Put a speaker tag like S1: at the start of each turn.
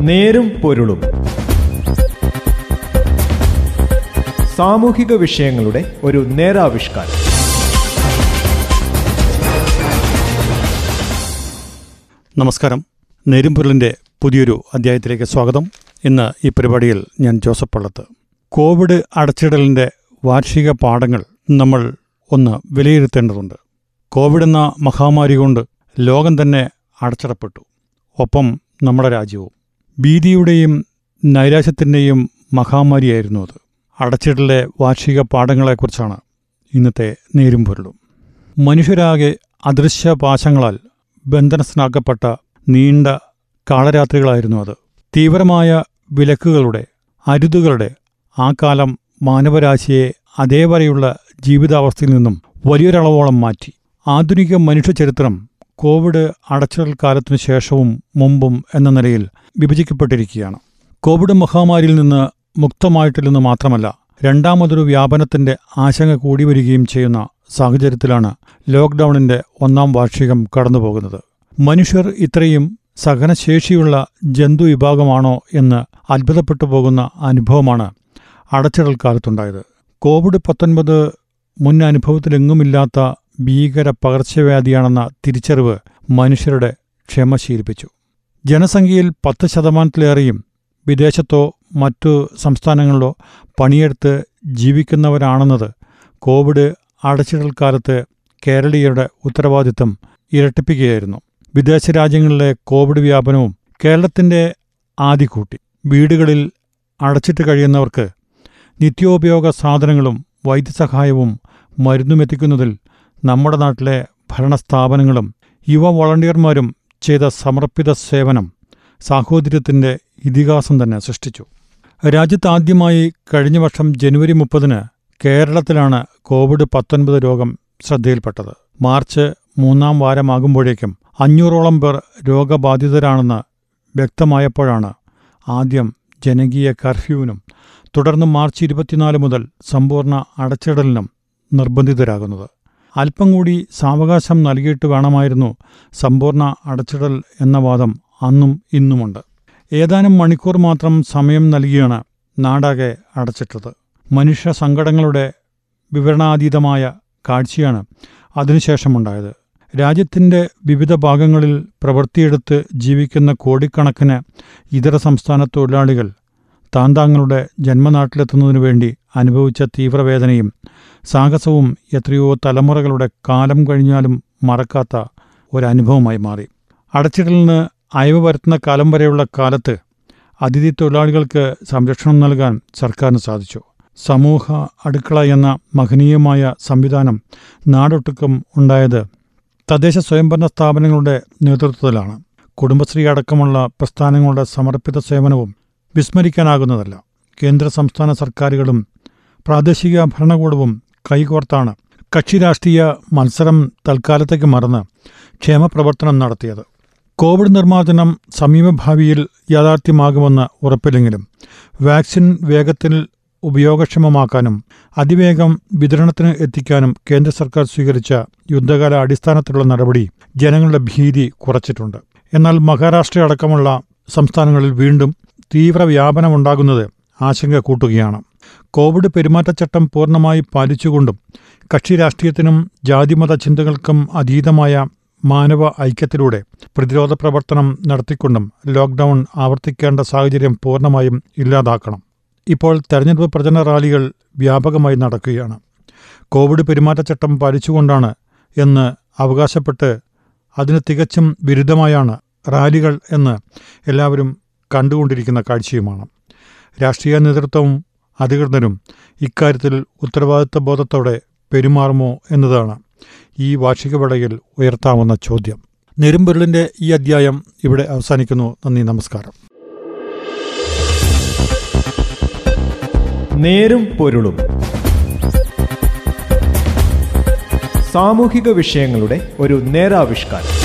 S1: നേരും പൊരുളും. സാമൂഹിക വിഷയങ്ങളുടെ ഒരു നേരാവിഷ്കാരം.
S2: നമസ്കാരം. നേരുംപൊരുളിന്റെ പുതിയൊരു അധ്യായത്തിലേക്ക് സ്വാഗതം. ഇന്ന് ഈ പരിപാടിയിൽ ഞാൻ ജോസഫ് പള്ളത്ത്. കോവിഡ് അടച്ചിടലിന്റെ വാർഷിക പാഠങ്ങൾ നമ്മൾ ഒന്ന് വിലയിരുത്തേണ്ടതുണ്ട്. കോവിഡ് എന്ന മഹാമാരി കൊണ്ട് ലോകം തന്നെ അടച്ചിടപ്പെട്ടു. ഒപ്പം നമ്മുടെ രാജ്യവും. ഭീതിയുടെയും നൈരാശ്യത്തിന്റെയും മഹാമാരിയായിരുന്നു അത്. അടച്ചിടലെ വാർഷിക പാഠങ്ങളെക്കുറിച്ചാണ് ഇന്നത്തെ നേരും പൊരുളും. മനുഷ്യരാകെ അദൃശ്യ പാശങ്ങളാൽ ബന്ധനസ്ഥനാക്കപ്പെട്ട നീണ്ട കാളരാത്രികളായിരുന്നു അത്. തീവ്രമായ വിലക്കുകളുടെ അരുതുകളുടെ ആ കാലം മാനവരാശിയെ അതേവരെയുള്ള ജീവിതാവസ്ഥയിൽ നിന്നും വലിയൊരളവോളം മാറ്റി. ആധുനിക മനുഷ്യചരിത്രം കോവിഡ് അടച്ചിടൽ കാലത്തിനു ശേഷവും മുമ്പും എന്ന നിലയിൽ വിഭജിക്കപ്പെട്ടിരിക്കുകയാണ്. കോവിഡ് മഹാമാരിയിൽ നിന്ന് മുക്തമായിട്ടില്ലെന്ന് മാത്രമല്ല രണ്ടാമതൊരു വ്യാപനത്തിന്റെ ആശങ്ക കൂടി വരികയും ചെയ്യുന്ന സാഹചര്യത്തിലാണ് ലോക്ക്ഡൌണിന്റെ ഒന്നാം വാർഷികം കടന്നുപോകുന്നത്. മനുഷ്യർ ഇത്രയും സഹനശേഷിയുള്ള ജന്തു വിഭാഗമാണോ എന്ന് അത്ഭുതപ്പെട്ടു പോകുന്ന അനുഭവമാണ് അടച്ചിടൽ കാലത്തുണ്ടായത്. കോവിഡ് പത്തൊൻപത് മുൻ അനുഭവത്തിലെങ്ങുമില്ലാത്ത ഭീകര പകർച്ചവ്യാധിയാണെന്ന തിരിച്ചറിവ് മനുഷ്യരുടെ ക്ഷമ ശീലിപ്പിച്ചു. ജനസംഖ്യയിൽ പത്ത് ശതമാനത്തിലേറെയും വിദേശത്തോ മറ്റു സംസ്ഥാനങ്ങളിലോ പണിയെടുത്ത് ജീവിക്കുന്നവരാണെന്നത് കോവിഡ് അടച്ചിടൽ കാലത്ത് കേരളീയരുടെ ഉത്തരവാദിത്തം ഇരട്ടിപ്പിക്കുകയായിരുന്നു. വിദേശ രാജ്യങ്ങളിലെ കോവിഡ് വ്യാപനവും കേരളത്തിന്റെ ആദികൂട്ടി വീടുകളിൽ അടച്ചിട്ട് കഴിയുന്നവർക്ക് നിത്യോപയോഗ സാധനങ്ങളും വൈദ്യസഹായവും മരുന്നുമെത്തിക്കുന്നതിൽ നമ്മുടെ നാട്ടിലെ ഭരണസ്ഥാപനങ്ങളും യുവ വോളണ്ടിയർമാരും ചെയ്ത സമർപ്പിത സേവനം സാഹോദര്യത്തിന്റെ ഇതിഹാസം തന്നെ സൃഷ്ടിച്ചു. രാജ്യത്താദ്യമായി കഴിഞ്ഞ വർഷം ജനുവരി മുപ്പതിന് കേരളത്തിലാണ് കോവിഡ് പത്തൊൻപത് രോഗം ശ്രദ്ധയിൽപ്പെട്ടത്. മാർച്ച് മൂന്നാം വാരമാകുമ്പോഴേക്കും അഞ്ഞൂറോളം പേർ രോഗബാധിതരാണെന്ന് വ്യക്തമായപ്പോഴാണ് ആദ്യം ജനകീയ കർഫ്യൂവിനും തുടർന്ന് മാർച്ച് ഇരുപത്തിനാല് മുതൽ സമ്പൂർണ അടച്ചിടലിനും നിർബന്ധിതരാകുന്നത്. അല്പം കൂടി സാവകാശം നൽകിയിട്ട് വേണമായിരുന്നു സമ്പൂർണ അടച്ചിടൽ എന്ന വാദം അന്നും ഇന്നുമുണ്ട്. ഏതാനും മണിക്കൂർ മാത്രം സമയം നൽകിയാണ് നാടാകെ അടച്ചിട്ടത്. മനുഷ്യ സങ്കടങ്ങളുടെ വിവരണാതീതമായ കാഴ്ചയാണ് അതിനുശേഷമുണ്ടായത്. രാജ്യത്തിന്റെ വിവിധ ഭാഗങ്ങളിൽ പ്രവൃത്തിയെടുത്ത് ജീവിക്കുന്ന കോടിക്കണക്കിന് ഇതര സംസ്ഥാന തൊഴിലാളികൾ താന്താങ്ങളുടെ ജന്മനാട്ടിലെത്തുന്നതിനു വേണ്ടി അനുഭവിച്ച തീവ്രവേദനയും സാഹസവും എത്രയോ തലമുറകളുടെ കാലം കഴിഞ്ഞാലും മറക്കാത്ത ഒരനുഭവമായി മാറി. അടച്ചിടലിന് അയവ് വരുത്തുന്ന കാലം വരെയുള്ള കാലത്ത് അതിഥി തൊഴിലാളികൾക്ക് സംരക്ഷണം നൽകാൻ സർക്കാരിന് സാധിച്ചു. സമൂഹ അടുക്കള എന്ന മഹനീയമായ സംവിധാനം നാടൊട്ടുക്കം ഉണ്ടായത് തദ്ദേശ സ്വയംഭരണ സ്ഥാപനങ്ങളുടെ നേതൃത്വത്തിലാണ്. കുടുംബശ്രീ അടക്കമുള്ള പ്രസ്ഥാനങ്ങളുടെ സമർപ്പിത സേവനവും വിസ്മരിക്കാനാകുന്നതല്ല. കേന്ദ്ര സംസ്ഥാന സർക്കാരുകളും പ്രാദേശിക ഭരണകൂടവും കൈകോർത്താണ് കക്ഷി രാഷ്ട്രീയ മത്സരം തൽക്കാലത്തേക്ക് മറന്ന് ക്ഷേമപ്രവർത്തനം നടത്തിയത്. കോവിഡ് നിർമ്മാർജനം സമീപഭാവിയിൽ യാഥാർത്ഥ്യമാകുമെന്ന് ഉറപ്പില്ലെങ്കിലും വാക്സിൻ വേഗത്തിൽ ഉപയോഗക്ഷമമാക്കാനും അതിവേഗം വിതരണത്തിന് എത്തിക്കാനും കേന്ദ്ര സർക്കാർ സ്വീകരിച്ച യുദ്ധകാല അടിസ്ഥാനത്തിലുള്ള നടപടി ജനങ്ങളുടെ ഭീതി കുറച്ചിട്ടുണ്ട്. എന്നാൽ മഹാരാഷ്ട്ര അടക്കമുള്ള സംസ്ഥാനങ്ങളിൽ വീണ്ടും തീവ്ര വ്യാപനമുണ്ടാകുന്നത് ആശങ്ക കൂട്ടുകയാണ്. കോവിഡ് പെരുമാറ്റച്ചട്ടം പൂർണമായി പാലിച്ചുകൊണ്ടും കക്ഷി രാഷ്ട്രീയത്തിനും ജാതിമത ചിന്തകൾക്കും അതീതമായ മാനവ ഐക്യത്തിലൂടെ പ്രതിരോധ പ്രവർത്തനം നടത്തിക്കൊണ്ടും ലോക്ഡൌൺ ആവർത്തിക്കേണ്ട സാഹചര്യം പൂർണമായും ഇല്ലാതാക്കണം. ഇപ്പോൾ തെരഞ്ഞെടുപ്പ് പ്രചരണ റാലികൾ വ്യാപകമായി നടക്കുകയാണ്. കോവിഡ് പെരുമാറ്റച്ചട്ടം പാലിച്ചുകൊണ്ടാണ് എന്ന് അവകാശപ്പെട്ട് അതിന് തികച്ചും വിരുദ്ധമായാണ് റാലികൾ എന്ന് എല്ലാവരും കണ്ടുകൊണ്ടിരിക്കുന്ന കാഴ്ചയുമാണ്. രാഷ്ട്രീയ നേതൃത്വവും അധികൃതരും ഇക്കാര്യത്തിൽ ഉത്തരവാദിത്വ ബോധത്തോടെ പെരുമാറുമോ എന്നതാണ് ഈ വാർഷിക വേളയിൽ ഉയർത്താവുന്ന ചോദ്യം. നെരുമ്പൊരുളിന്റെ ഈ അധ്യായം ഇവിടെ അവസാനിക്കുന്നു. നന്ദി നമസ്കാരം.
S1: നേരും പൊരുളും. സാമൂഹിക വിഷയങ്ങളുടെ ഒരു നേരാവിഷ്കാരം.